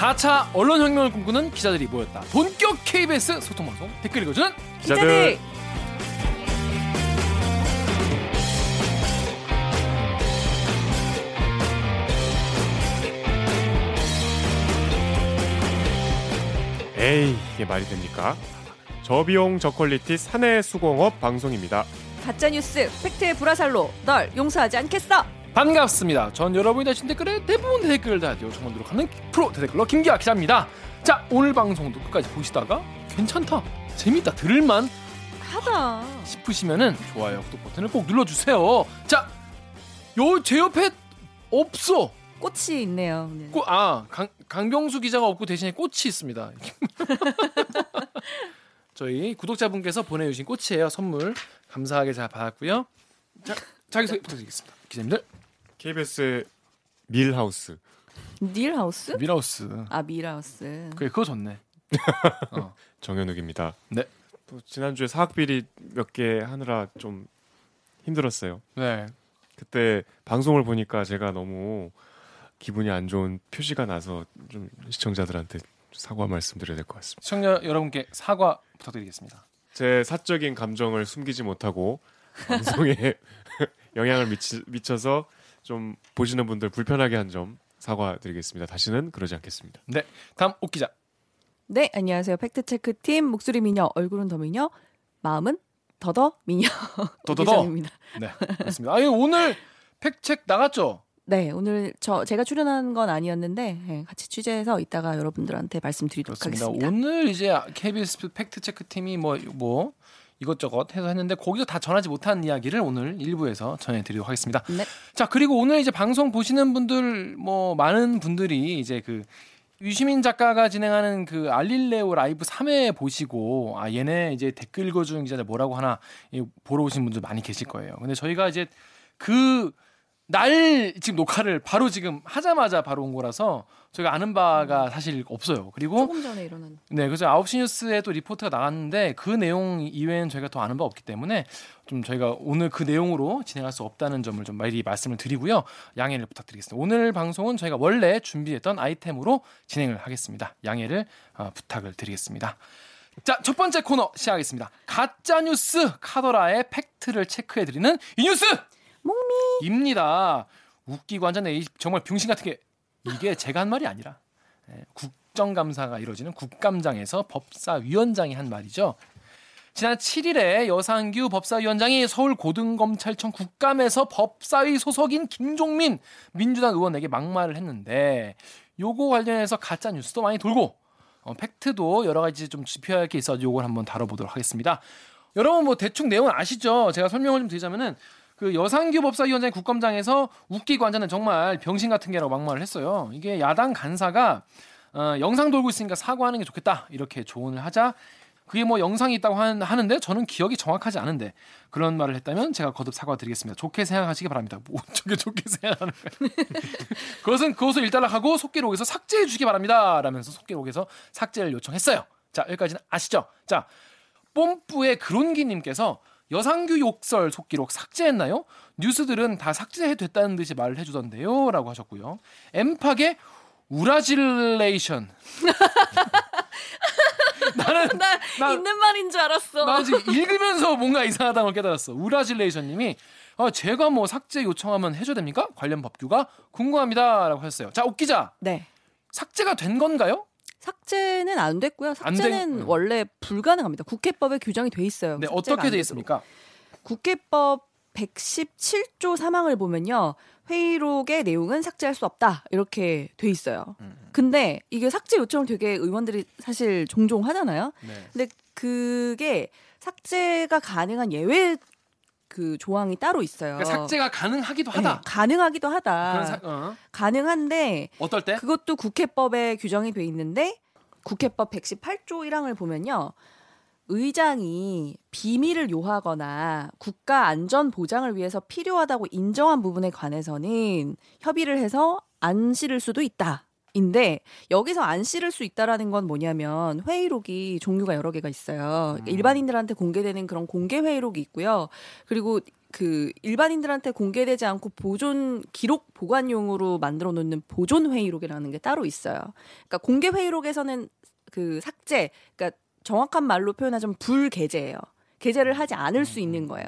4차 언론혁명을 꿈꾸는 기자들이 모였다. 본격 KBS 소통방송 댓글 읽어주는 기자들. 에이 이게 말이 됩니까? 저비용 저퀄리티 사내 수공업 방송입니다. 가짜 뉴스 팩트의 불화살로 널 용서하지 않겠어. 반갑습니다. 전 여러분이 다신 댓글에 대부분 댓글을 다 요청하도록 하는 프로 댓글러 김기아 기자입니다. 자 오늘 방송도 끝까지 보시다가 괜찮다, 재밌다, 들을만 하다 싶으시면은 좋아요, 구독 버튼을 꼭 눌러주세요. 자, 요 제 옆에 없어. 꽃이 있네요. 꽃, 아 강, 강병수 기자가 없고 대신에 꽃이 있습니다. 저희 구독자분께서 보내주신 꽃이에요. 선물 감사하게 잘 받았고요. 자 자기소개 부탁드리겠습니다. 기자님들. KBS 밀하우스. 닐하우스? 미라우스. 아 밀하우스. 그래 그거 좋네. 어. 정현욱입니다. 네. 또 지난주에 사학 비리 몇 개 하느라 좀 힘들었어요. 네. 그때 방송을 보니까 제가 너무 기분이 안 좋은 표시가 나서 좀 시청자들한테 사과 말씀드려야 될 것 같습니다. 시청자 여러분께 사과 부탁드리겠습니다. 제 사적인 감정을 숨기지 못하고 방송에 영향을 미치, 미쳐서 좀 보시는 분들 불편하게 한 점 사과드리겠습니다. 다시는 그러지 않겠습니다. 네. 다음 옥 기자. 네 안녕하세요 팩트체크 팀 목소리 미녀 얼굴은 더 미녀 마음은 더더 미녀 더더더. 이상입니다. 네. 그렇습니다. 아유 오늘 팩첵 나갔죠? 네 오늘 저 제가 출연한 건 아니었는데 네, 같이 취재해서 이따가 여러분들한테 말씀드리도록 그렇습니다. 하겠습니다. 오늘 이제 KBS 팩트 체크 팀이 뭐 뭐 이것저것 해서 했는데 거기서 다 전하지 못한 이야기를 오늘 일부에서 전해드리도록 하겠습니다. 네. 자 그리고 오늘 이제 방송 보시는 분들 뭐 많은 분들이 이제 그 유시민 작가가 진행하는 그 알릴레오 라이브 3회 보시고 아 얘네 이제 댓글 읽어주는 기자들 뭐라고 하나 이 보러 오신 분들 많이 계실 거예요. 근데 저희가 이제 그 날 지금 녹화를 바로 지금 하자마자 바로 온 거라서 저희가 아는 바가 사실 없어요. 그리고 조금 전에 일어난 네, 그래서 9시 뉴스에 또 리포트가 나갔는데 그 내용 이외에는 저희가 더 아는 바 없기 때문에 좀 저희가 오늘 그 내용으로 진행할 수 없다는 점을 좀 미리 말씀을 드리고요. 양해를 부탁드리겠습니다. 오늘 방송은 저희가 원래 준비했던 아이템으로 진행을 하겠습니다. 양해를 어, 부탁을 드리겠습니다. 자, 첫 번째 코너 시작하겠습니다. 가짜 뉴스 카더라의 팩트를 체크해 드리는 이 뉴스 입니다. 웃기고 앉았네. 이 정말 병신 같은 게 이게 제가 한 말이 아니라 예, 국정감사가 이루어지는 국감장에서 법사위원장이 한 말이죠. 지난 7일에 여상규 법사위원장이 서울고등검찰청 국감에서 법사위 소속인 김종민 민주당 의원에게 막말을 했는데 요거 관련해서 가짜 뉴스도 많이 돌고 어, 팩트도 여러 가지 좀 짚어야 할 게 있어 요걸 한번 다뤄보도록 하겠습니다. 여러분 뭐 대충 내용은 아시죠? 제가 설명을 좀 드리자면은 그 여상규 법사위원장이 국감장에서 웃기고 앉아는 정말 병신 같은 게라고 막말을 했어요. 이게 야당 간사가 어, 영상 돌고 있으니까 사과하는 게 좋겠다 이렇게 조언을 하자 그게 뭐 영상이 있다고 한- 하는데 저는 기억이 정확하지 않은데 그런 말을 했다면 제가 거듭 사과드리겠습니다. 좋게 생각하시기 바랍니다. 뭐 어떻게 좋게 생각하는 거야? 그것은 그것을 일단락하고 속기록에서 삭제해 주시기 바랍니다. 라면서 속기록에서 삭제를 요청했어요. 자 여기까지는 아시죠? 자 뽐뿌의 그론기님께서 여상규 욕설 속기록 삭제했나요? 뉴스들은 다 삭제됐다는 듯이 말을 해주던데요. 라고 하셨고요. 엠팍의 우라질레이션. 나는 나 나- 있는 말인 줄 알았어. 나 지금 읽으면서 뭔가 이상하다는 걸 깨달았어. 우라질레이션 님이 어, 제가 뭐 삭제 요청하면 해줘야 됩니까? 관련 법규가 궁금합니다라고 하셨어요. 자, 옥 기자, 네. 삭제가 된 건가요? 삭제는 안 됐고요. 안 삭제는 된- 원래 불가능합니다. 국회법에 규정이 돼 있어요. 네, 어떻게 안 돼. 있습니까? 국회법 117조 사망을 보면요. 회의록의 내용은 삭제할 수 없다. 이렇게 돼 있어요. 음. 근데 이게 삭제 요청을 되게 의원들이 사실 종종 하잖아요. 네. 근데 그게 삭제가 가능한 예외 그 조항이 따로 있어요. 그러니까 삭제가 가능하기도 네, 하다. 가능하기도 하다. 사, 어. 가능한데 어떨 때? 그것도 국회법에 규정이 돼 있는데 국회법 118조 1항을 보면요. 의장이 비밀을 요하거나 국가 안전 보장을 위해서 필요하다고 인정한 부분에 관해서는 협의를 해서 안 실을 수도 있다. 인데 여기서 안 실을 수 있다라는 건 뭐냐면 회의록이 종류가 여러 개가 있어요. 음. 일반인들한테 공개되는 그런 공개 회의록이 있고요. 그리고 그 일반인들한테 공개되지 않고 보존 기록 보관용으로 만들어 놓는 보존 회의록이라는 게 따로 있어요. 그러니까 공개 회의록에서는 그 삭제, 그러니까 정확한 말로 표현하자면 불게재예요. 게재를 하지 않을 수 있는 거예요.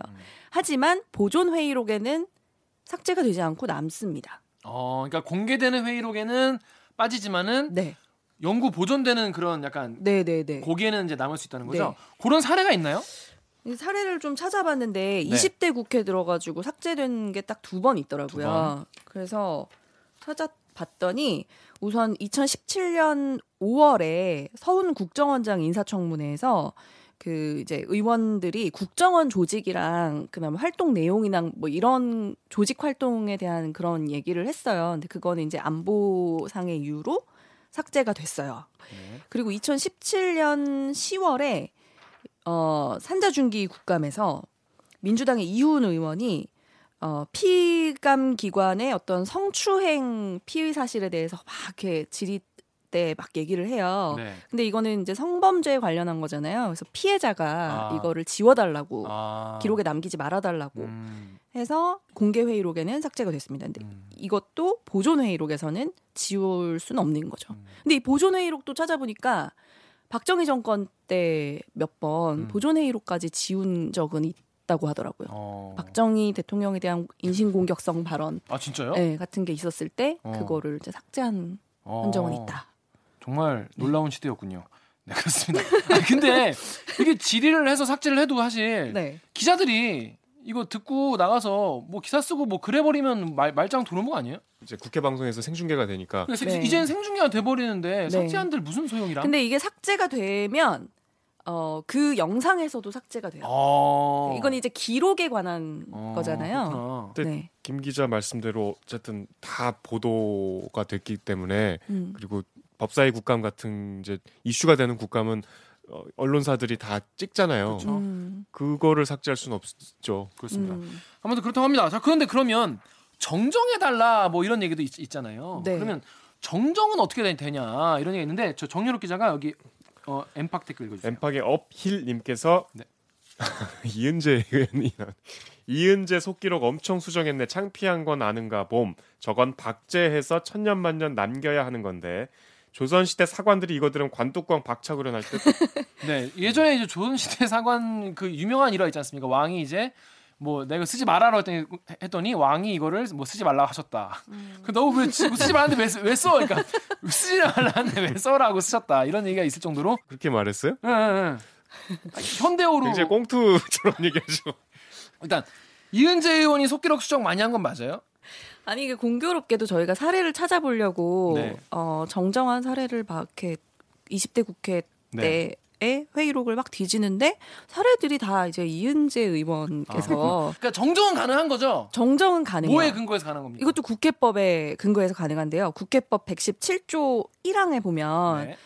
하지만 보존 회의록에는 삭제가 되지 않고 남습니다. 어, 그러니까 공개되는 회의록에는 빠지지만은 네, 연구 보존되는 그런 약간 네, 네, 네. 고기에는 이제 남을 수 있다는 거죠. 네. 그런 사례가 있나요? 이 사례를 좀 찾아봤는데 네. 20대 국회 들어가지고 삭제된 게 딱 두 번 있더라고요. 두 번. 그래서 찾아봤더니 우선 2017년 5월에 서훈 국정원장 인사청문회에서 그 이제 의원들이 국정원 조직이랑 그다음에 활동 내용이나 뭐 이런 조직 활동에 대한 그런 얘기를 했어요. 근데 그거는 이제 안보상의 이유로 삭제가 됐어요. 네. 그리고 2017년 10월에 어, 산자중기 국감에서 민주당의 이훈 의원이 어, 피감 기관의 어떤 성추행 피의 사실에 대해서 막 이렇게 질의 때 막 얘기를 해요. 네. 근데 이거는 이제 성범죄에 관련한 거잖아요. 그래서 피해자가 아. 이거를 지워달라고 아. 기록에 남기지 말아달라고 음, 해서 공개 회의록에는 삭제가 됐습니다. 근데 음. 이것도 보존 회의록에서는 지울 수는 없는 거죠. 음. 근데 이 보존 회의록도 찾아보니까 박정희 정권 때 몇번 음. 보존 회의록까지 지운 적은 있다고 하더라고요. 어. 박정희 대통령에 대한 인신공격성 발언 아 진짜요? 네, 같은 게 있었을 때 어. 그거를 이제 삭제한 어. 흔적은 있다. 정말 놀라운 시대였군요. 네 그렇습니다. 아니, 근데 이게 질의를 해서 삭제를 해도 사실 네. 기자들이 이거 듣고 나가서 뭐 기사 쓰고 뭐 그래 버리면 말, 말짱 도는 거 아니에요? 이제 국회 방송에서 생중계가 되니까 그래서 네. 이제는 생중계가 돼 버리는데 네. 삭제한들 무슨 소용이라? 근데 이게 삭제가 되면 어, 그 영상에서도 삭제가 돼요. 어. 이건 이제 기록에 관한 어, 거잖아요. 네. 네. 김 기자 말씀대로 어쨌든 다 보도가 됐기 때문에 음. 그리고 법사위 국감 같은 이제 이슈가 되는 국감은 어, 언론사들이 다 찍잖아요. 그렇죠. 음. 그거를 삭제할 수는 없죠. 그렇습니다. 음. 아무튼 그렇다고 합니다. 자 그런데 그러면 정정해 달라 뭐 이런 얘기도 있, 잖아요 네. 그러면 정정은 어떻게 되- 되냐 이런 얘기 있는데 저 정유럽 기자가 여기 어, 엠팍 댓글 읽어주세요. 엠팍의 업힐님께서 네. 이은재 의원이 이은재 속기록 엄청 수정했네 창피한 건 아는가 봄 저건 박제해서 천년만년 남겨야 하는 건데 조선시대 사관들이 이거 들으면 관뚜껑 박차구려 날 듯. 네 예전에 이제 조선시대 사관 그 유명한 일화 있지 않습니까? 왕이 이제 뭐 내가 쓰지 말아라 했더니, 했더니 왕이 이거를 뭐 쓰지 말라 하셨다. 그 너무 왜 지- 쓰지 말라는데 왜, 써- 왜 써? 그러니까 쓰지 말라는데 왜 써라고 쓰셨다 이런 얘기가 있을 정도로 그렇게 말했어요? 응, 응, 현대어로 굉장히 꽁투처럼 얘기하죠. 일단 이은재 의원이 속기록 수정 많이 한 건 맞아요? 아니 이게 공교롭게도 저희가 사례를 찾아보려고 네. 어, 정정한 사례를 막 이렇게 20대 국회 네. 때의 회의록을 막 뒤지는데 사례들이 다 이제 이은재 의원께서 그러니까 정정은 가능한 거죠? 정정은 가능해요. 아. 뭐에 근거해서 가능한 겁니까? 이것도 국회법에 근거해서 가능한데요. 국회법 117조 1항에 보면 네.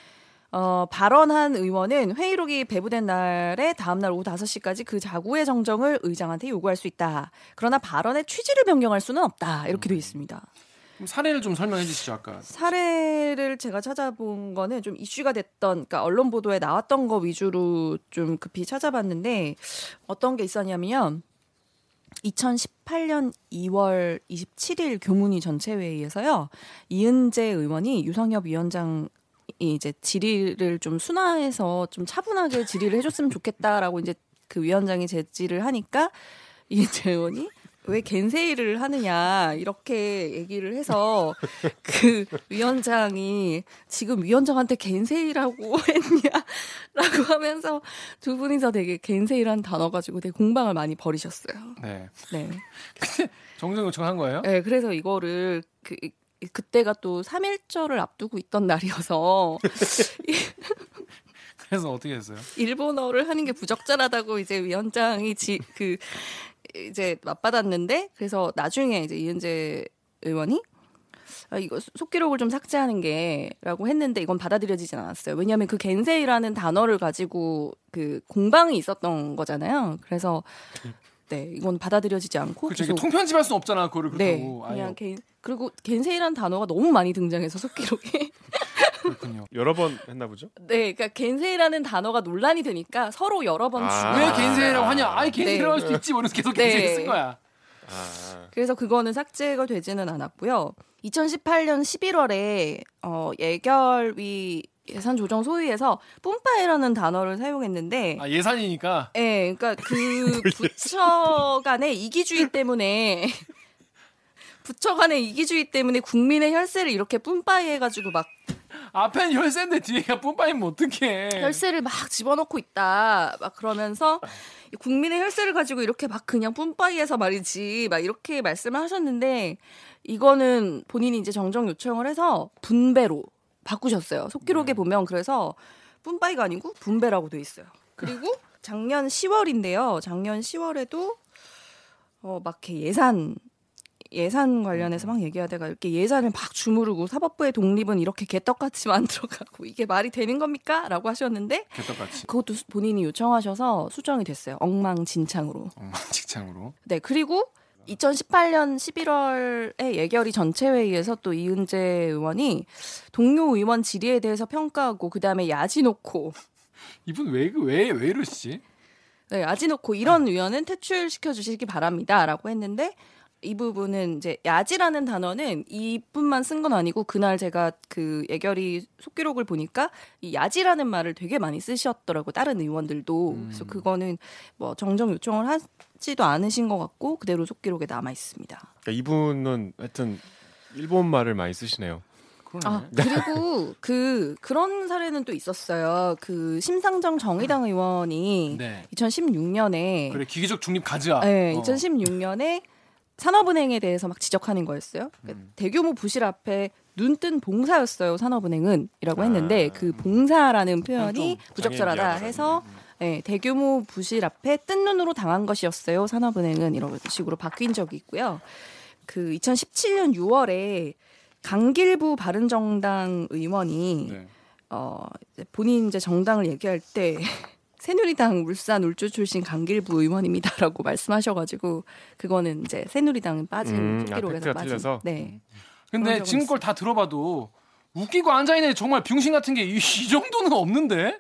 어, 발언한 의원은 회의록이 배부된 날에 다음날 오후 5시까지 그 자구의 정정을 의장한테 요구할 수 있다. 그러나 발언의 취지를 변경할 수는 없다. 이렇게 되어 있습니다. 그럼 사례를 좀 설명해 주시죠 아까. 사례를 제가 찾아본 거는 좀 이슈가 됐던, 그러니까 언론 보도에 나왔던 거 위주로 좀 급히 찾아봤는데 어떤 게 있었냐면 2018년 2월 27일 교문위 전체회의에서요 이은재 의원이 유성엽 위원장 이 이제 질의를 좀 순화해서 좀 차분하게 질의를 해줬으면 좋겠다라고 이제 그 위원장이 제지를 하니까 이은재 의원이 왜 겐세이를 하느냐 이렇게 얘기를 해서 그 위원장이 지금 위원장한테 겐세이라고 했냐라고 하면서 두 분이서 되게 겐세이라는 단어 가지고 되게 공방을 많이 벌이셨어요. 네. 네. 정정 요청한 거예요? 네, 그래서 이거를 그 그때가 또 3일절을 앞두고 있던 날이어서 그래서 어떻게 했어요? 일본어를 하는 게 부적절하다고 이제 위원장이 지, 그 이제 맞받았는데 그래서 나중에 이제 이은재 의원이 아, 이거 속- 속기록을 좀 삭제하는 게라고 했는데 이건 받아들여지진 않았어요. 왜냐하면 그 겐세이라는 단어를 가지고 그 공방이 있었던 거잖아요. 그래서 네, 이건 받아들여지지 않고 그렇죠. 계속 통편집할 수는 없잖아. 그거를 네, 그렇다고. 그냥 아예 개인 그리고 겐세이라는 단어가 너무 많이 등장해서 속기록에 그렇군요. 여러 번 했나 보죠? 네, 그러니까 겐세이라는 단어가 논란이 되니까 서로 여러 번 아. 왜 아. 겐세이라고 하냐? 아예 겐세이라고 네. 할 수도 있지. 모르면서 계속 네. 겐세이 쓴 거야. 아, 그래서 그거는 삭제가 되지는 않았고요. 2018년 11월에 어, 예결위 예산 조정 소위에서 뿜빠이라는 단어를 사용했는데 아 예산이니까. 예, 그러니까 그 부처 간의 이기주의 때문에 부처 간의 이기주의 때문에 국민의 혈세를 이렇게 뿜빠이 해가지고 막 앞엔 혈세인데 뒤에가 뿜빠이면 어떡해. 혈세를 막 집어넣고 있다. 막 그러면서 국민의 혈세를 가지고 이렇게 막 그냥 뿜빠이해서 말이지. 막 이렇게 말씀을 하셨는데 이거는 본인이 이제 정정 요청을 해서 분배로 바꾸셨어요. 속기록에 보면 그래서 뿜빠이가 아니고 분배라고 돼 있어요. 그리고 작년 10월인데요. 작년 10월에도 어, 막 이렇게 예산 예산 관련해서 막 얘기하다가 이렇게 예산을 막 주무르고 사법부의 독립은 이렇게 개떡같이 만들어가고 이게 말이 되는 겁니까? 라고 하셨는데 개떡같이. 그것도 수- 본인이 요청하셔서 수정이 됐어요. 엉망진창으로. 엉망진창으로. 네, 그리고 2018년 11월에 예결위 전체 회의에서 또 이은재 의원이 동료 의원 질의에 대해서 평가하고 그다음에 야지 놓고 이분 왜왜왜 왜 이러시지? 네, 야지 놓고 이런 의원은 퇴출시켜 주시기 바랍니다라고 했는데 이 부분은 이제 야지라는 단어는 이뿐만 쓴 건 아니고 그날 제가 그 예결위 속기록을 보니까 이 야지라는 말을 되게 많이 쓰셨더라고 다른 의원들도 음. 그래서 그거는 뭐 정정 요청을 하지도 않으신 것 같고 그대로 속기록에 남아 있습니다. 그러니까 이분은 하여튼 일본 말을 많이 쓰시네요. 아 그리고 그 그런 사례는 또 있었어요. 그 심상정 정의당 의원이 네. 2016년에 그래 기계적 중립 가즈아. 네, 어. 2016년에 산업은행에 대해서 막 지적하는 거였어요. 그러니까 음. 대규모 부실 앞에 눈뜬 봉사였어요. 산업은행은이라고 했는데 아. 그 봉사라는 표현이 좀 부적절하다 해서 네, 대규모 부실 앞에 뜬 눈으로 당한 것이었어요. 산업은행은 이런 식으로 바뀐 적이 있고요. 그 2017년 6월에 강길부 바른정당 의원이 네. 어, 이제 본인 이제 정당을 얘기할 때 새누리당 울산 울주 출신 강길부 의원입니다라고 말씀하셔가지고 그거는 이제 새누리당은 빠진 음, 아, 팩트가 빠진. 틀려서? 네. 근데 지금 걸 다 들어봐도 웃기고 앉아 있는 정말 병신 같은 게 이 정도는 없는데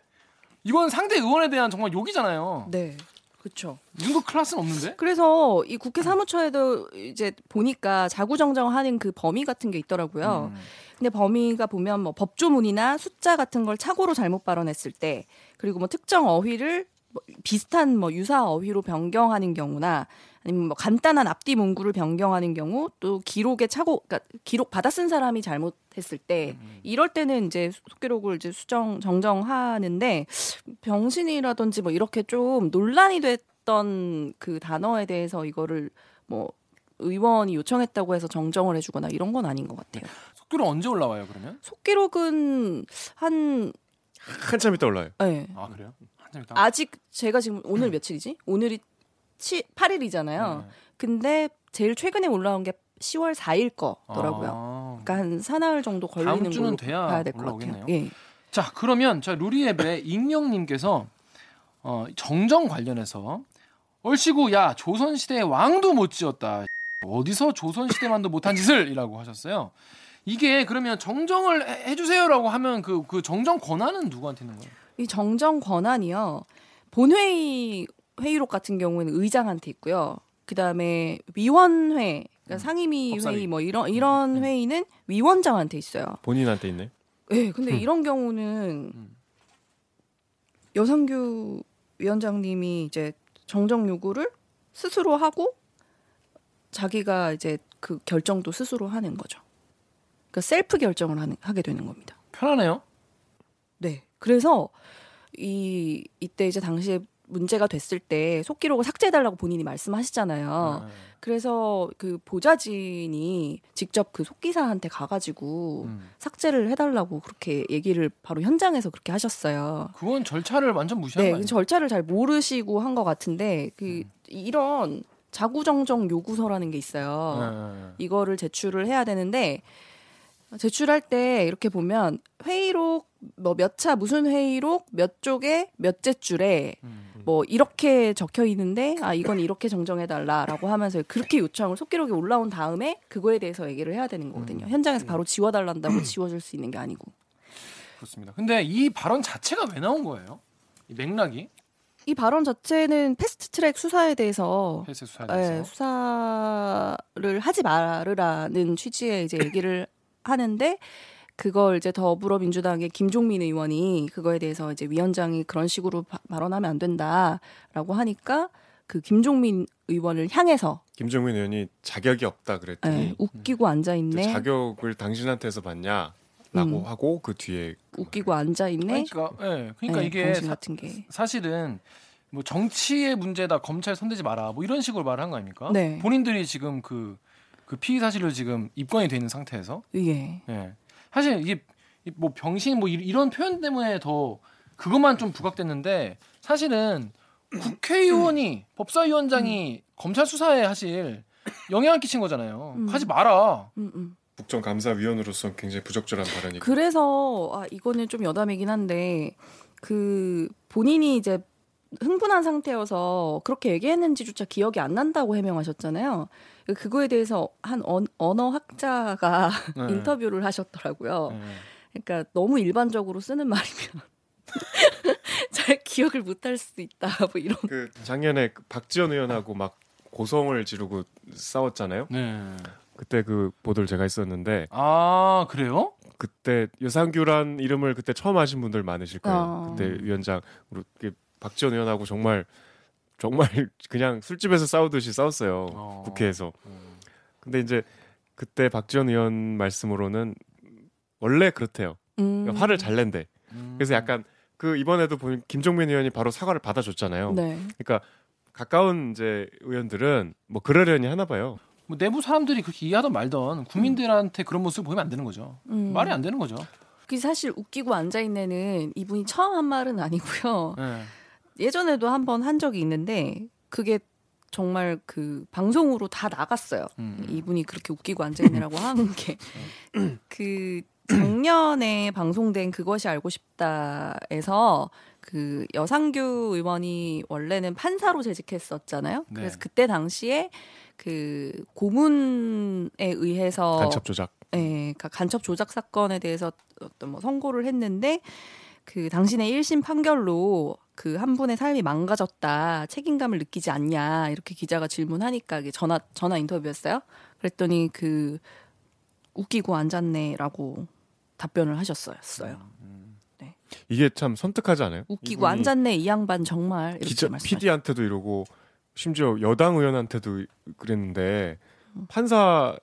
이건 상대 의원에 대한 정말 욕이잖아요. 네. 그렇죠. 이 정도 클래스는 없는데? 그래서 이 국회 사무처에도 이제 보니까 자구정정하는 그 범위 같은 게 있더라고요. 음. 근데 범위가 보면 뭐 법조문이나 숫자 같은 걸 착오로 잘못 발언했을 때 그리고 뭐 특정 어휘를 뭐 비슷한 뭐 유사 어휘로 변경하는 경우나 아니면 뭐 간단한 앞뒤 문구를 변경하는 경우 또 기록에 착오 그러니까 기록 받아 쓴 사람이 잘못했을 때 음. 이럴 때는 이제 속기록을 이제 수정 정정하는데 병신이라든지 뭐 이렇게 좀 논란이 됐던 그 단어에 대해서 이거를 뭐 의원이 요청했다고 해서 정정을 해주거나 이런 건 아닌 것 같아요. 속기록 언제 올라와요 그러면? 속기록은 한 한참 있다 올라요. 네. 아 그래요? 한참 있다. 아직 제가 지금 오늘 며칠이지? 오늘이 7, 8일이잖아요. 네. 근데 제일 최근에 올라온 게 10월 4일 거더라고요. 아. 그러니까 한 사나흘 정도 걸리는 걸로 돼야 봐야 될 것 같아요. 예. 자 그러면 자 루리앱의 익명님께서 어, 정정 관련해서 얼씨구 야 조선시대의 왕도 못 지었다 어디서 조선시대만도 못한 짓을 이라고 하셨어요 이게 그러면 정정을 해- 해주세요라고 하면 그, 그 정정 권한은 누구한테 있는 거예요? 이 정정 권한이요. 본회의 회의록 같은 경우에는 의장한테 있고요. 그 다음에 위원회, 그러니까 상임위 법사위. 회의 뭐 이런 이런 음. 회의는 위원장한테 있어요. 본인한테 있네. 네, 근데 음. 이런 경우는 음. 여성규 위원장님이 이제 정정 요구를 스스로 하고 자기가 이제 그 결정도 스스로 하는 거죠. 그러니까 셀프 결정을 하는, 하게 되는 겁니다. 편하네요. 네. 그래서 이 이때 이제 당시에 문제가 됐을 때 속기록을 삭제해달라고 본인이 말씀하시잖아요. 네. 그래서 그 보좌진이 직접 그 속기사한테 가가지고 음. 삭제를 해달라고 그렇게 얘기를 바로 현장에서 그렇게 하셨어요. 그건 절차를 완전 무시한 네? 절차를 잘 모르시고 한 것 같은데 그 음. 이런 자구정정 요구서라는 게 있어요. 네. 이거를 제출을 해야 되는데 제출할 때 이렇게 보면 회의록 뭐 몇 차 무슨 회의록 몇 쪽에 몇째 줄에 음. 뭐 이렇게 적혀 있는데 아 이건 이렇게 정정해 달라라고 하면서 그렇게 요청을 속기록에 올라온 다음에 그거에 대해서 얘기를 해야 되는 거거든요. 현장에서 바로 지워 달란다고 지워줄 수 있는 게 아니고. 그렇습니다. 근데 이 발언 자체가 왜 나온 거예요? 이 맥락이 이 발언 자체는 패스트트랙 수사에 대해서 헬스 수사에 예, 대해서 수사를 하지 말으라는 취지의 이제 얘기를 하는데 그걸 이제 더불어민주당의 김종민 의원이 그거에 대해서 이제 위원장이 그런 식으로 바, 발언하면 안 된다라고 하니까 그 김종민 의원을 향해서 김종민 의원이 자격이 없다 그랬더니 예, 웃기고 앉아 그 있네. 자격을 당신한테서 받냐 라고 음. 하고 그 뒤에 웃기고 앉아 있네. 그러니까 예, 그러니까 예, 이게 사. 사실은 뭐 정치의 문제다 검찰 손대지 마라 뭐 이런 식으로 말을 한 거 아닙니까? 네. 본인들이 지금 그, 그 피의 사실로 지금 입건이 돼 있는 상태에서 예. 예. 사실 이게 이뭐 병신 뭐 이- 이런 표현 때문에 더 그것만 좀 부각됐는데 사실은 국회의원이 법사위원장이 검찰 수사에 사실 영향을 끼친 거잖아요. 음. 하지 마라. 음, 음. 국정 감사위원으로서 굉장히 부적절한 발언이 그래서 아 이거는 좀 여담이긴 한데 그 본인이 이제 흥분한 상태여서 그렇게 얘기했는지조차 기억이 안 난다고 해명하셨잖아요. 그거에 대해서 한 언, 언어학자가 네. 인터뷰를 하셨더라고요. 예. 그러니까 너무 일반적으로 쓰는 말이면 잘 기억을 못할 수도 있다. 뭐 이런. 그 작년에 그 박지원 의원하고 막 고성을 지르고 싸웠잖아요. 네. 그때 그 보도를 제가 했었는데 아 그래요? 그때 여상규란 이름을 그때 처음 하신 분들 많으실 거예요. 어. 그때 위원장으로 박지원 의원하고 정말 정말 그냥 술집에서 싸우듯이 싸웠어요. 어. 국회에서. 음. 근데 이제 그때 박지원 의원 말씀으로는 원래 그렇대요. 음. 화를 잘 낸대. 음. 그래서 약간 그 이번에도 보면 김종민 의원이 바로 사과를 받아줬잖아요. 네. 그러니까 가까운 이제 의원들은 뭐 그러려니 하나 봐요. 뭐 내부 사람들이 그렇게 이해하던 말던 국민들한테 그런 모습을 보이면 안 되는 거죠. 음. 말이 안 되는 거죠. 그 사실 웃기고 앉아 있네는 이분이 처음 한 말은 아니고요. 예. 예전에도 한 번 한 적이 있는데 그게 정말 그 방송으로 다 나갔어요. 음. 이분이 그렇게 웃기고 앉아 있느라고 하는 게 그 작년에 방송된 그것이 알고 싶다에서 그 여상규 의원이 원래는 판사로 재직했었잖아요. 네. 그래서 그때 당시에 그 고문에 의해서 간첩 조작. 예, 그러니까 간첩 조작 사건에 대해서 어떤 뭐 선고를 했는데 그 당신의 1심 판결로 그 한 분의 삶이 망가졌다 책임감을 느끼지 않냐 이렇게 기자가 질문하니까 이게 전화 전화 인터뷰였어요. 그랬더니 그 웃기고 앉았네라고 답변을 하셨어요. 이게 참 선택하지 않아요? 웃기고 앉았네 이 양반 정말 이렇게 기자 말씀하셨어요. PD한테도 이러고 심지어 여당 의원한테도 그랬는데 판사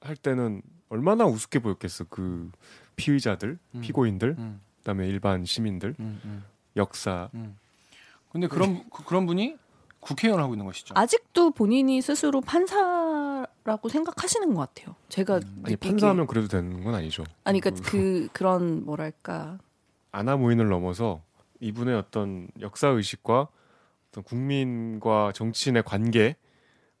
할 때는 얼마나 우습게 보였겠어 그 피의자들, 음. 피고인들, 음, 그다음에 일반 시민들, 음, 음, 역사. 음. 근데 그런 그, 그런 분이 국회의원을 하고 있는 것이죠. 아직도 본인이 스스로 판사라고 생각하시는 것 같아요. 제가 음. 아니. 판사하면 그래도 되는 건 아니죠. 아니 그러니까 그 그런 뭐랄까 아나무인을 넘어서 이분의 어떤 역사 의식과 어떤 국민과 정치인의 관계,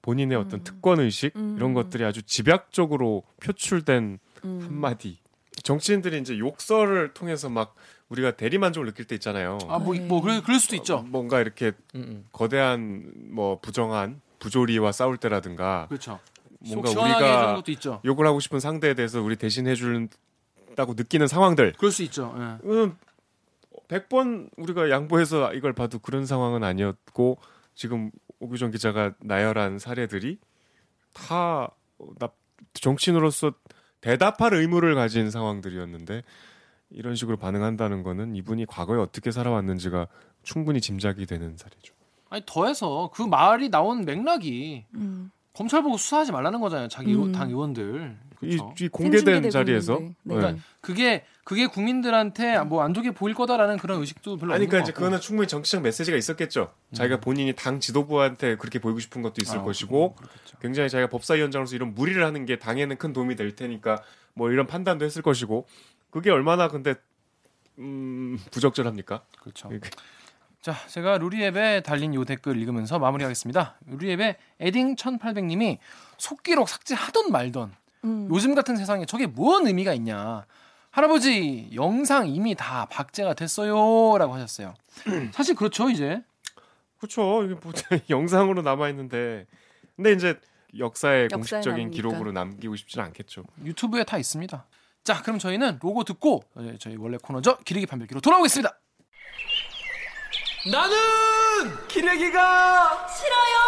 본인의 어떤 음. 특권 의식 음. 이런 것들이 아주 집약적으로 표출된 음. 한마디. 정치인들이 이제 욕설을 통해서 막 우리가 대리만족을 느낄 때 있잖아요. 아뭐 네. 뭐 그럴, 그럴 수도 있죠. 뭔가 이렇게 음, 음. 거대한 뭐 부정한 부조리와 싸울 때라든가 그렇죠. 뭔가 우리가 것도 있죠. 욕을 하고 싶은 상대에 대해서 우리 대신 해준다고 느끼는 상황들. 그럴 수 있죠. 예. 음, 100번 우리가 양보해서 이걸 봐도 그런 상황은 아니었고 지금 오규정 기자가 나열한 사례들이 다 나, 정치인으로서 대답할 의무를 가진 상황들이었는데 이런 식으로 반응한다는 거는 이분이 과거에 어떻게 살아왔는지가 충분히 짐작이 되는 사례죠. 아니 더해서 그 말이 나온 맥락이 음. 검찰 보고 수사하지 말라는 거잖아요. 자기 음. 당 의원들. 이, 그렇죠. 이 공개된 생중계되고 자리에서. 네. 그러니까 그게 그게 국민들한테 뭐 안 좋게 보일 거다라는 그런 의식도 별로 아니 그러니까 것 이제. 그거는 충분히 정치적 메시지가 있었겠죠. 자기가 본인이 당 지도부한테 그렇게 보이고 싶은 것도 있을 아, 것이고 그렇겠죠. 굉장히 자기가 법사위원장으로서 이런 무리를 하는 게 당에는 큰 도움이 될 테니까 뭐 이런 판단도 했을 것이고 그게 얼마나 근데 음, 부적절합니까? 그렇죠. 자, 제가 루리앱에 달린 요 댓글 읽으면서 마무리하겠습니다. 루리앱에 에딩 1800님이 속기록 삭제하던 말던 음. 요즘 같은 세상에 저게 무슨 의미가 있냐. 할아버지 영상 이미 다 박제가 됐어요라고 하셨어요. 사실 그렇죠 이제 그렇죠. 이게 뭐 영상으로 남아 있는데 근데 이제 역사의 공식적인 남으니까. 기록으로 남기고 싶지는 않겠죠. 유튜브에 다 있습니다. 자, 그럼 저희는 로고 듣고 어, 저희 원래 코너죠 기레기 판별기로 돌아오겠습니다. 나는 기레기가 싫어요.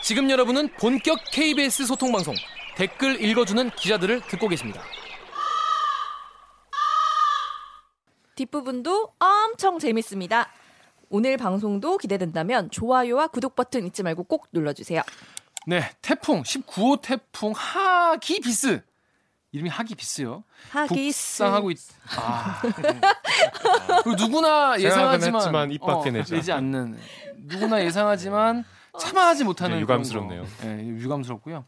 지금 여러분은 본격 KBS 소통 방송 댓글 읽어주는 기자들을 듣고 계십니다. 뒷부분도 엄청 재밌습니다. 오늘 방송도 기대된다면 좋아요와 구독 버튼 잊지 말고 꼭 눌러주세요. 네, 태풍 19호 태풍 하기비스 이름이 하기비스요. 하기스. 북상하고 있. 아. 그 누구나 예상하지만 입 밖에 어, 내지 않는 누구나 예상하지만 참아하지 못하는 네, 유감스럽네요. 거. 네, 유감스럽고요.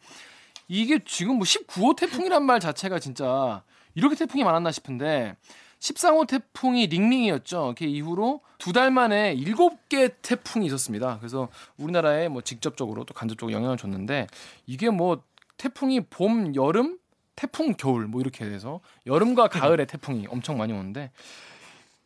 이게 지금 뭐 19호 태풍이란 말 자체가 진짜 이렇게 태풍이 많았나 싶은데 13호 태풍이 링링이었죠. 그 이후로 두 달 만에 일곱 개 태풍이 있었습니다. 그래서 우리나라에 뭐 직접적으로 또 간접적으로 영향을 줬는데 이게 뭐 태풍이 봄, 여름, 태풍, 겨울 뭐 이렇게 돼서 여름과 가을에 태풍이 엄청 많이 오는데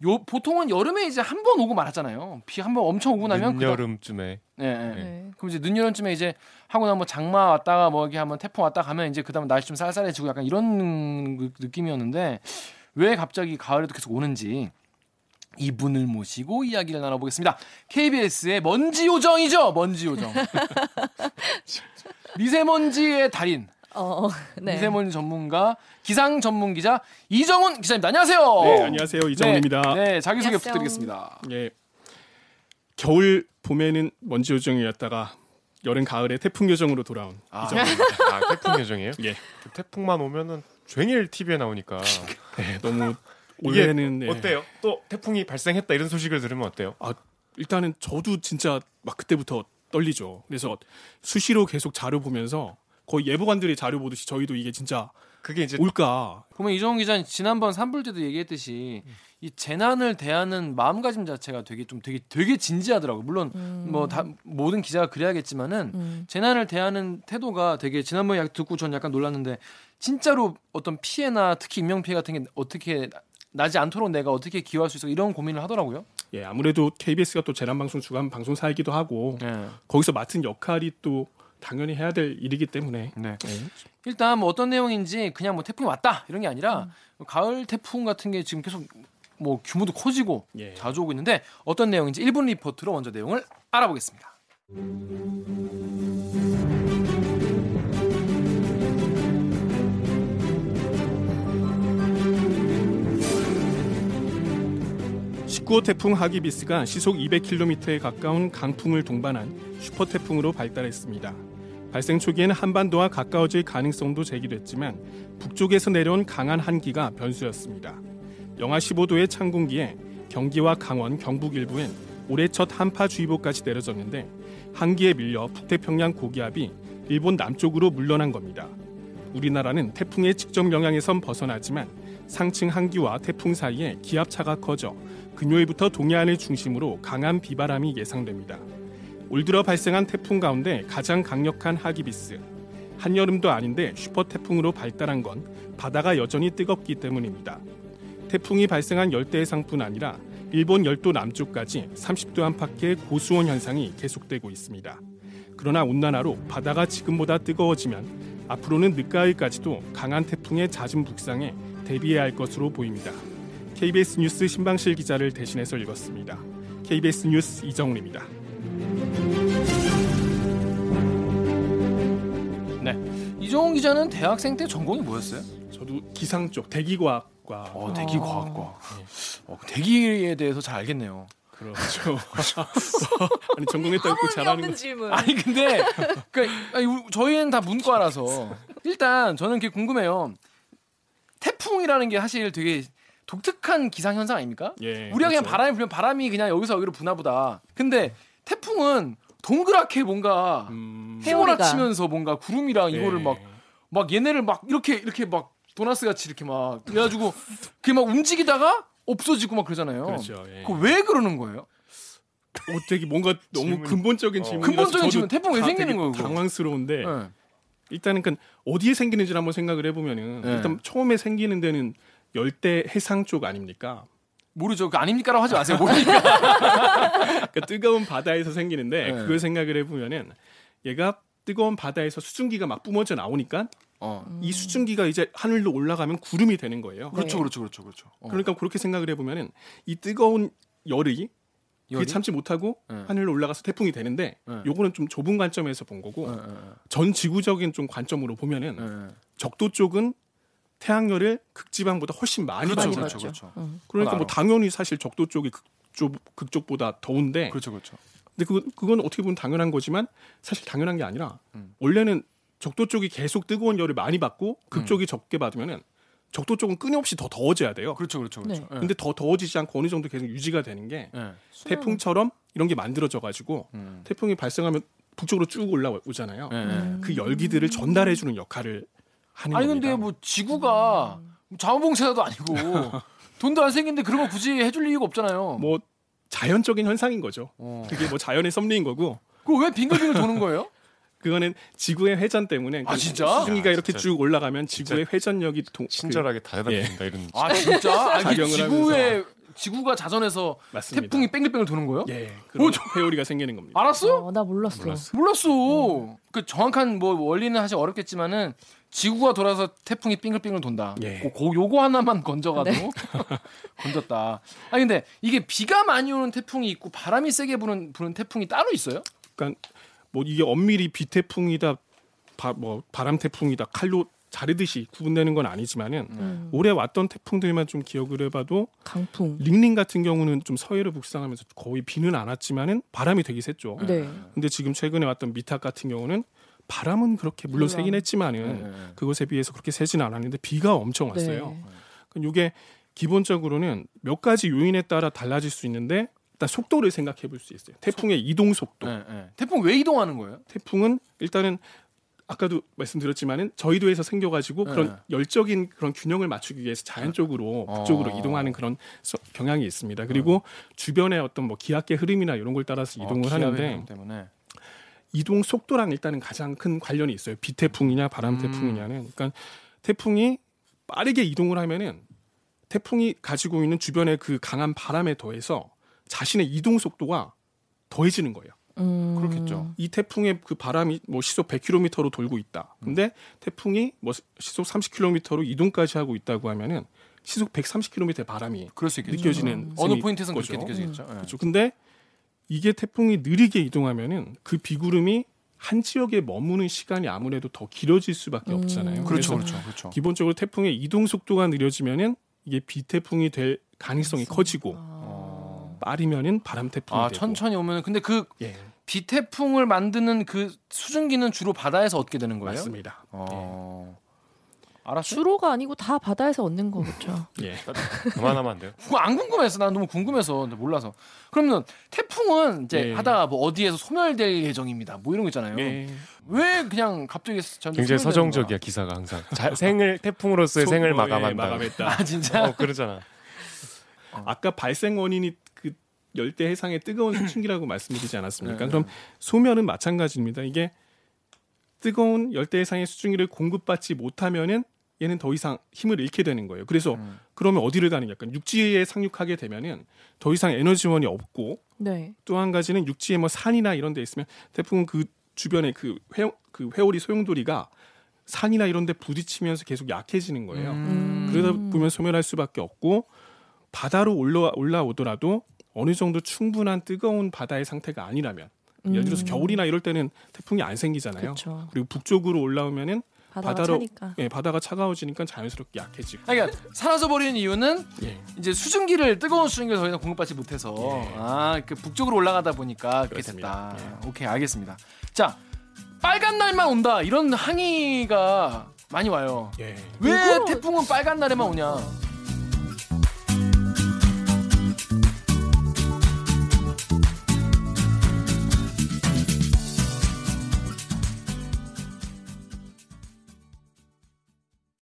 요 보통은 여름에 이제 한 번 오고 말았잖아요. 비 한 번 엄청 오고 나면 여름쯤에 네, 네. 네. 그럼 이제 늦여름쯤에 이제 하고 나면 뭐 장마 왔다가 뭐 이게 한번 태풍 왔다 가면 이제 그다음 날씨 좀 쌀쌀해지고 약간 이런 그 느낌이었는데 왜 갑자기 가을에도 계속 오는지 이분을 모시고 이야기를 나눠보겠습니다. KBS의 먼지 요정이죠, 먼지 요정. 미세먼지의 달인, 어, 네. 미세먼지 전문가, 기상 전문 기자 이정훈 기자입니다. 안녕하세요. 네, 안녕하세요. 이정훈입니다. 네, 네, 자기 소개 안녕하세요. 부탁드리겠습니다. 예. 겨울 봄에는 먼지 요정이었다가 여름 가을에 태풍 요정으로 돌아온 아, 이정훈입니다. 아 태풍 예정이에요? 예. 그 태풍만 오면은 종일 TV에 나오니까 네, 너무 올해는 네. 어때요? 또 태풍이 발생했다 이런 소식을 들으면 어때요? 아, 일단은 저도 진짜 막 그때부터 떨리죠. 그래서 수시로 계속 자료 보면서 거의 예보관들이 자료 보듯이 저희도 이게 진짜 그게 이제 올까 보면 이정훈 기자는 지난번 산불 때도 얘기했듯이 이 재난을 대하는 마음가짐 자체가 되게 좀 되게 되게 진지하더라고요. 물론 뭐다 모든 기자가 그래야겠지만은 음. 재난을 대하는 태도가 되게 지난번에 약 듣고 전 약간 놀랐는데 진짜로 어떤 피해나 특히 인명 피해 같은 게 어떻게 나지 않도록 내가 어떻게 기여할 수 있어 이런 고민을 하더라고요. 예, 아무래도 KBS가 또 재난 방송 주간 방송사이기도 하고 네. 거기서 맡은 역할이 또 당연히 해야 될 일이기 때문에 네. 예. 일단 뭐 어떤 내용인지 그냥 뭐 태풍이 왔다 이런 게 아니라 음. 가을 태풍 같은 게 지금 계속 뭐 규모도 커지고 예. 자주 오고 있는데 어떤 내용인지 1분 리포트로 먼저 내용을 알아보겠습니다. 십 19호 태풍 하기비스가 시속 200km에 가까운 강풍을 동반한 슈퍼 태풍으로 발달했습니다. 발생 초기에는 한반도와 가까워질 가능성도 제기됐지만 북쪽에서 내려온 강한 한기가 변수였습니다. 영하 15도의 찬 공기에 경기와 강원, 경북 일부엔 올해 첫 한파주의보까지 내려졌는데 한기에 밀려 북태평양 고기압이 일본 남쪽으로 물러난 겁니다. 우리나라는 태풍의 직접 영향에선 벗어나지만 상층 한기와 태풍 사이에 기압차가 커져 금요일부터 동해안을 중심으로 강한 비바람이 예상됩니다. 올 들어 발생한 태풍 가운데 가장 강력한 하기비스. 한여름도 아닌데 슈퍼 태풍으로 발달한 건 바다가 여전히 뜨겁기 때문입니다. 태풍이 발생한 열대 해상뿐 아니라 일본 열도 남쪽까지 30도 안팎의 고수온 현상이 계속되고 있습니다. 그러나 온난화로 바다가 지금보다 뜨거워지면 앞으로는 늦가을까지도 강한 태풍의 잦은 북상에 대비해야 할 것으로 보입니다. KBS 뉴스 신방실 기자를 대신해서 읽었습니다. KBS 뉴스 이정훈입니다. 네. 이종훈 기자는 대학생 때 전공이 뭐였어요? 저도 기상 쪽 대기과학과 어, 대기과학과. 어, 대기에 대해서 잘 알겠네요. 그렇죠. 아니 전공했다고 잘하는 없는 거. 질문. 아니 근데 그 아니, 우- 저희는 다 문과라서 일단 저는 그게 궁금해요. 태풍이라는 게 사실 되게 독특한 기상 현상 아닙니까? 예. 우리가 그냥 그렇죠. 바람이 불면 바람이 그냥 여기서 여기로 부나 보다. 근데 태풍은 동그랗게 뭔가 음. 휘몰아치면서 뭔가 구름이랑 이거를 예. 막막 얘네를 막 이렇게 이렇게 막 도나스 같이 이렇게 막 그래가지고 그게 막 움직이다가 없어지고 막 그러잖아요. 그렇죠. 예. 왜 그러는 거예요? 어, 되게 뭔가 너무 질문이- 근본적인 어. 질문이라서 근본적인 질문, 태풍 왜다 생기는 거예요? 당황스러운데 네. 일단은 그 어디에 생기는지 를 한번 생각을 해보면은 네. 일단 처음에 생기는 데는 열대 해상 쪽 아닙니까? 모르죠. 그 아닙니까라고 하지 마세요. 모르니까. 그러니까 뜨거운 바다에서 생기는데 네. 그걸 생각을 해보면은 얘가 뜨거운 바다에서 수증기가 막 뿜어져 나오니까 어. 이 수증기가 이제 하늘로 올라가면 구름이 되는 거예요. 네. 그렇죠, 그렇죠, 그렇죠, 그렇죠. 어. 그러니까 그렇게 생각을 해보면은 이 뜨거운 열이 그게? 참지 못하고 네. 하늘로 올라가서 태풍이 되는데 네. 요거는 좀 좁은 관점에서 본 거고 예, 예, 전 지구적인 좀 관점으로 보면은 예, 예. 적도 쪽은 태양열을 극지방보다 훨씬 많이 그렇죠, 받죠. 그렇죠, 받죠. 그렇죠. 음. 그러니까 뭐 알아. 당연히 사실 적도 쪽이 극쪽 극쪽보다 더운데 그렇죠, 그렇죠. 근데 그 그건 어떻게 보면 당연한 거지만 사실 당연한 게 아니라 음. 원래는 적도 쪽이 계속 뜨거운 열을 많이 받고 극쪽이 적게 받으면은 적도 쪽은 끊임없이 더 더워져야 돼요. 그렇죠, 그렇죠, 그렇죠. 예. 근데 더 더워지지 않고 어느 정도 계속 유지가 되는 게 예. 태풍처럼 이런 게 만들어져 가지고 음. 태풍이 발생하면 북쪽으로 쭉 올라오잖아요. 예, 예. 그 열기들을 전달해 주는 역할을 하는 아니 겁니다. 근데 뭐 지구가 자원봉사도 아니고 돈도 안 생긴데 그런 거 굳이 해줄 이유가 없잖아요. 뭐 자연적인 현상인 거죠. 어. 그게 뭐 자연의 섭리인 거고 그거 왜 빙글빙글 도는 거예요? 그거는 지구의 회전 때문에 아, 그러니까 진짜? 수증기가 야, 이렇게 진짜. 쭉 올라가면 지구의 회전력이 동, 그- 친절하게 다 예. 이런. 아 진짜? 아니, 작용을 지구의 지구가 자전해서 맞습니다. 태풍이 뺑글뺑글 도는 거예요? 예, 그런 어, 저- 회오리가 생기는 겁니다. 알았어? 어, 나 몰랐어. 몰랐어. 몰랐어. 그 정확한 뭐 원리는 사실 어렵겠지만은 지구가 돌아서 태풍이 빙글빙글 돈다. 예. 고, 고- 요거 하나만 건져가도 네. 건졌다. 아 근데 이게 비가 많이 오는 태풍이 있고 바람이 세게 부는 부는 태풍이 따로 있어요? 그러니까 뭐 이게 엄밀히 비 태풍이다, 바, 뭐 바람 태풍이다 칼로 자르듯이 구분되는 건 아니지만은 음. 올해 왔던 태풍들만 좀 기억을 해봐도 강풍. 링링 같은 경우는 좀 서해를 북상하면서 거의 비는 안 왔지만은 바람이 되게 셌죠. 네. 근데 지금 최근에 왔던 미탁 같은 경우는 바람은 그렇게 물론 물론. 세긴 했지만은 네. 그것에 비해서 그렇게 세지는 않았는데 비가 엄청 왔어요. 네. 그럼 이게 기본적으로는 몇 가지 요인에 따라 달라질 수 있는데 일단 속도를 생각해 볼 수 있어요. 태풍의 이동 속도. 네, 네. 태풍 왜 이동하는 거예요? 태풍은 일단은 아까도 말씀드렸지만은 저희도에서 생겨가지고 네. 그런 열적인 그런 균형을 맞추기 위해서 자연적으로 어. 북쪽으로 이동하는 그런 서- 경향이 있습니다. 그리고 주변의 어떤 뭐 기압계 흐름이나 이런 걸 따라서 이동을 어, 하는데 때문에 이동 속도랑 일단은 가장 큰 관련이 있어요. 비태풍이냐 바람 음. 태풍이냐는. 그러니까 태풍이 빠르게 이동을 하면은 태풍이 가지고 있는 주변의 그 강한 바람에 더해서 자신의 이동 속도가 더해지는 거예요. 음. 그렇겠죠. 이 태풍의 그 바람이 뭐 시속 100km로 돌고 있다. 근데 태풍이 뭐 시속 30km로 이동까지 하고 있다고 하면은 시속 130km의 바람이 그럴 수 있겠죠. 느껴지는 어느 셈이 포인트에서는 그렇게. 느껴지겠죠. 예. 그렇죠. 근데 이게 태풍이 느리게 이동하면은 그 비구름이 한 지역에 머무는 시간이 아무래도 더 길어질 수밖에 음. 없잖아요. 그렇죠, 그래서 그렇죠, 그렇죠. 기본적으로 태풍의 이동 속도가 느려지면은 이게 비태풍이 될 가능성이 커지고 어. 빠르면은 바람 태풍이 아 되고. 천천히 오면 근데 그 예, 비태풍을 만드는 그 수증기는 주로 바다에서 얻게 되는 거예요? 맞습니다. 어. 알았어. 주로가 아니고 다 바다에서 얻는 거겠죠. 예. 그만하면 안 돼요? 그거 안 궁금해서 난 너무 궁금해서 몰라서. 그러면 태풍은 이제 예. 하다가 뭐 어디에서 소멸될 예정입니다. 뭐 이런 거 있잖아요. 예. 왜 그냥 갑자기 저한테 굉장히 서정적이야 거야? 기사가 항상. 자, 생을 태풍으로서의 생을 속- 뭐, 예, 마감한다. 마감했다. 아 진짜? 어 그러잖아. 아까 발생 원인이 그 열대 해상의 뜨거운 수증기라고 말씀드리지 않았습니까? 네, 그럼 소멸은 마찬가지입니다. 이게 뜨거운 열대 해상의 수증기를 공급받지 못하면은 얘는 더 이상 힘을 잃게 되는 거예요. 그래서 음. 그러면 어디를 가는 게 약간 육지에 상륙하게 되면은 더 이상 에너지원이 없고 네. 또한 가지는 육지에 뭐 산이나 이런 데 있으면 태풍은 그 주변에 그, 회, 그 회오리 소용돌이가 산이나 이런 데 부딪히면서 계속 약해지는 거예요. 음. 그러다 보면 소멸할 수밖에 없고 바다로 올라 올라오더라도 어느 정도 충분한 뜨거운 바다의 상태가 아니라면 예를 들어서 음. 겨울이나 이럴 때는 태풍이 안 생기잖아요. 그렇죠. 그리고 북쪽으로 올라오면은 바다가 바다로- 차니까. 예, 바다가 차가워지니까 자연스럽게 약해지고. 아니, 그러니까 사라져 버리는 이유는 예. 이제 수증기를 뜨거운 수증기를 더 이상 공급받지 못해서 예. 아그 북쪽으로 올라가다 보니까 그렇게 그렇습니다. 됐다. 오케이 알겠습니다. 자 빨간 날만 온다 이런 항의가 많이 와요. 예. 왜 태풍은 빨간 날에만 오냐?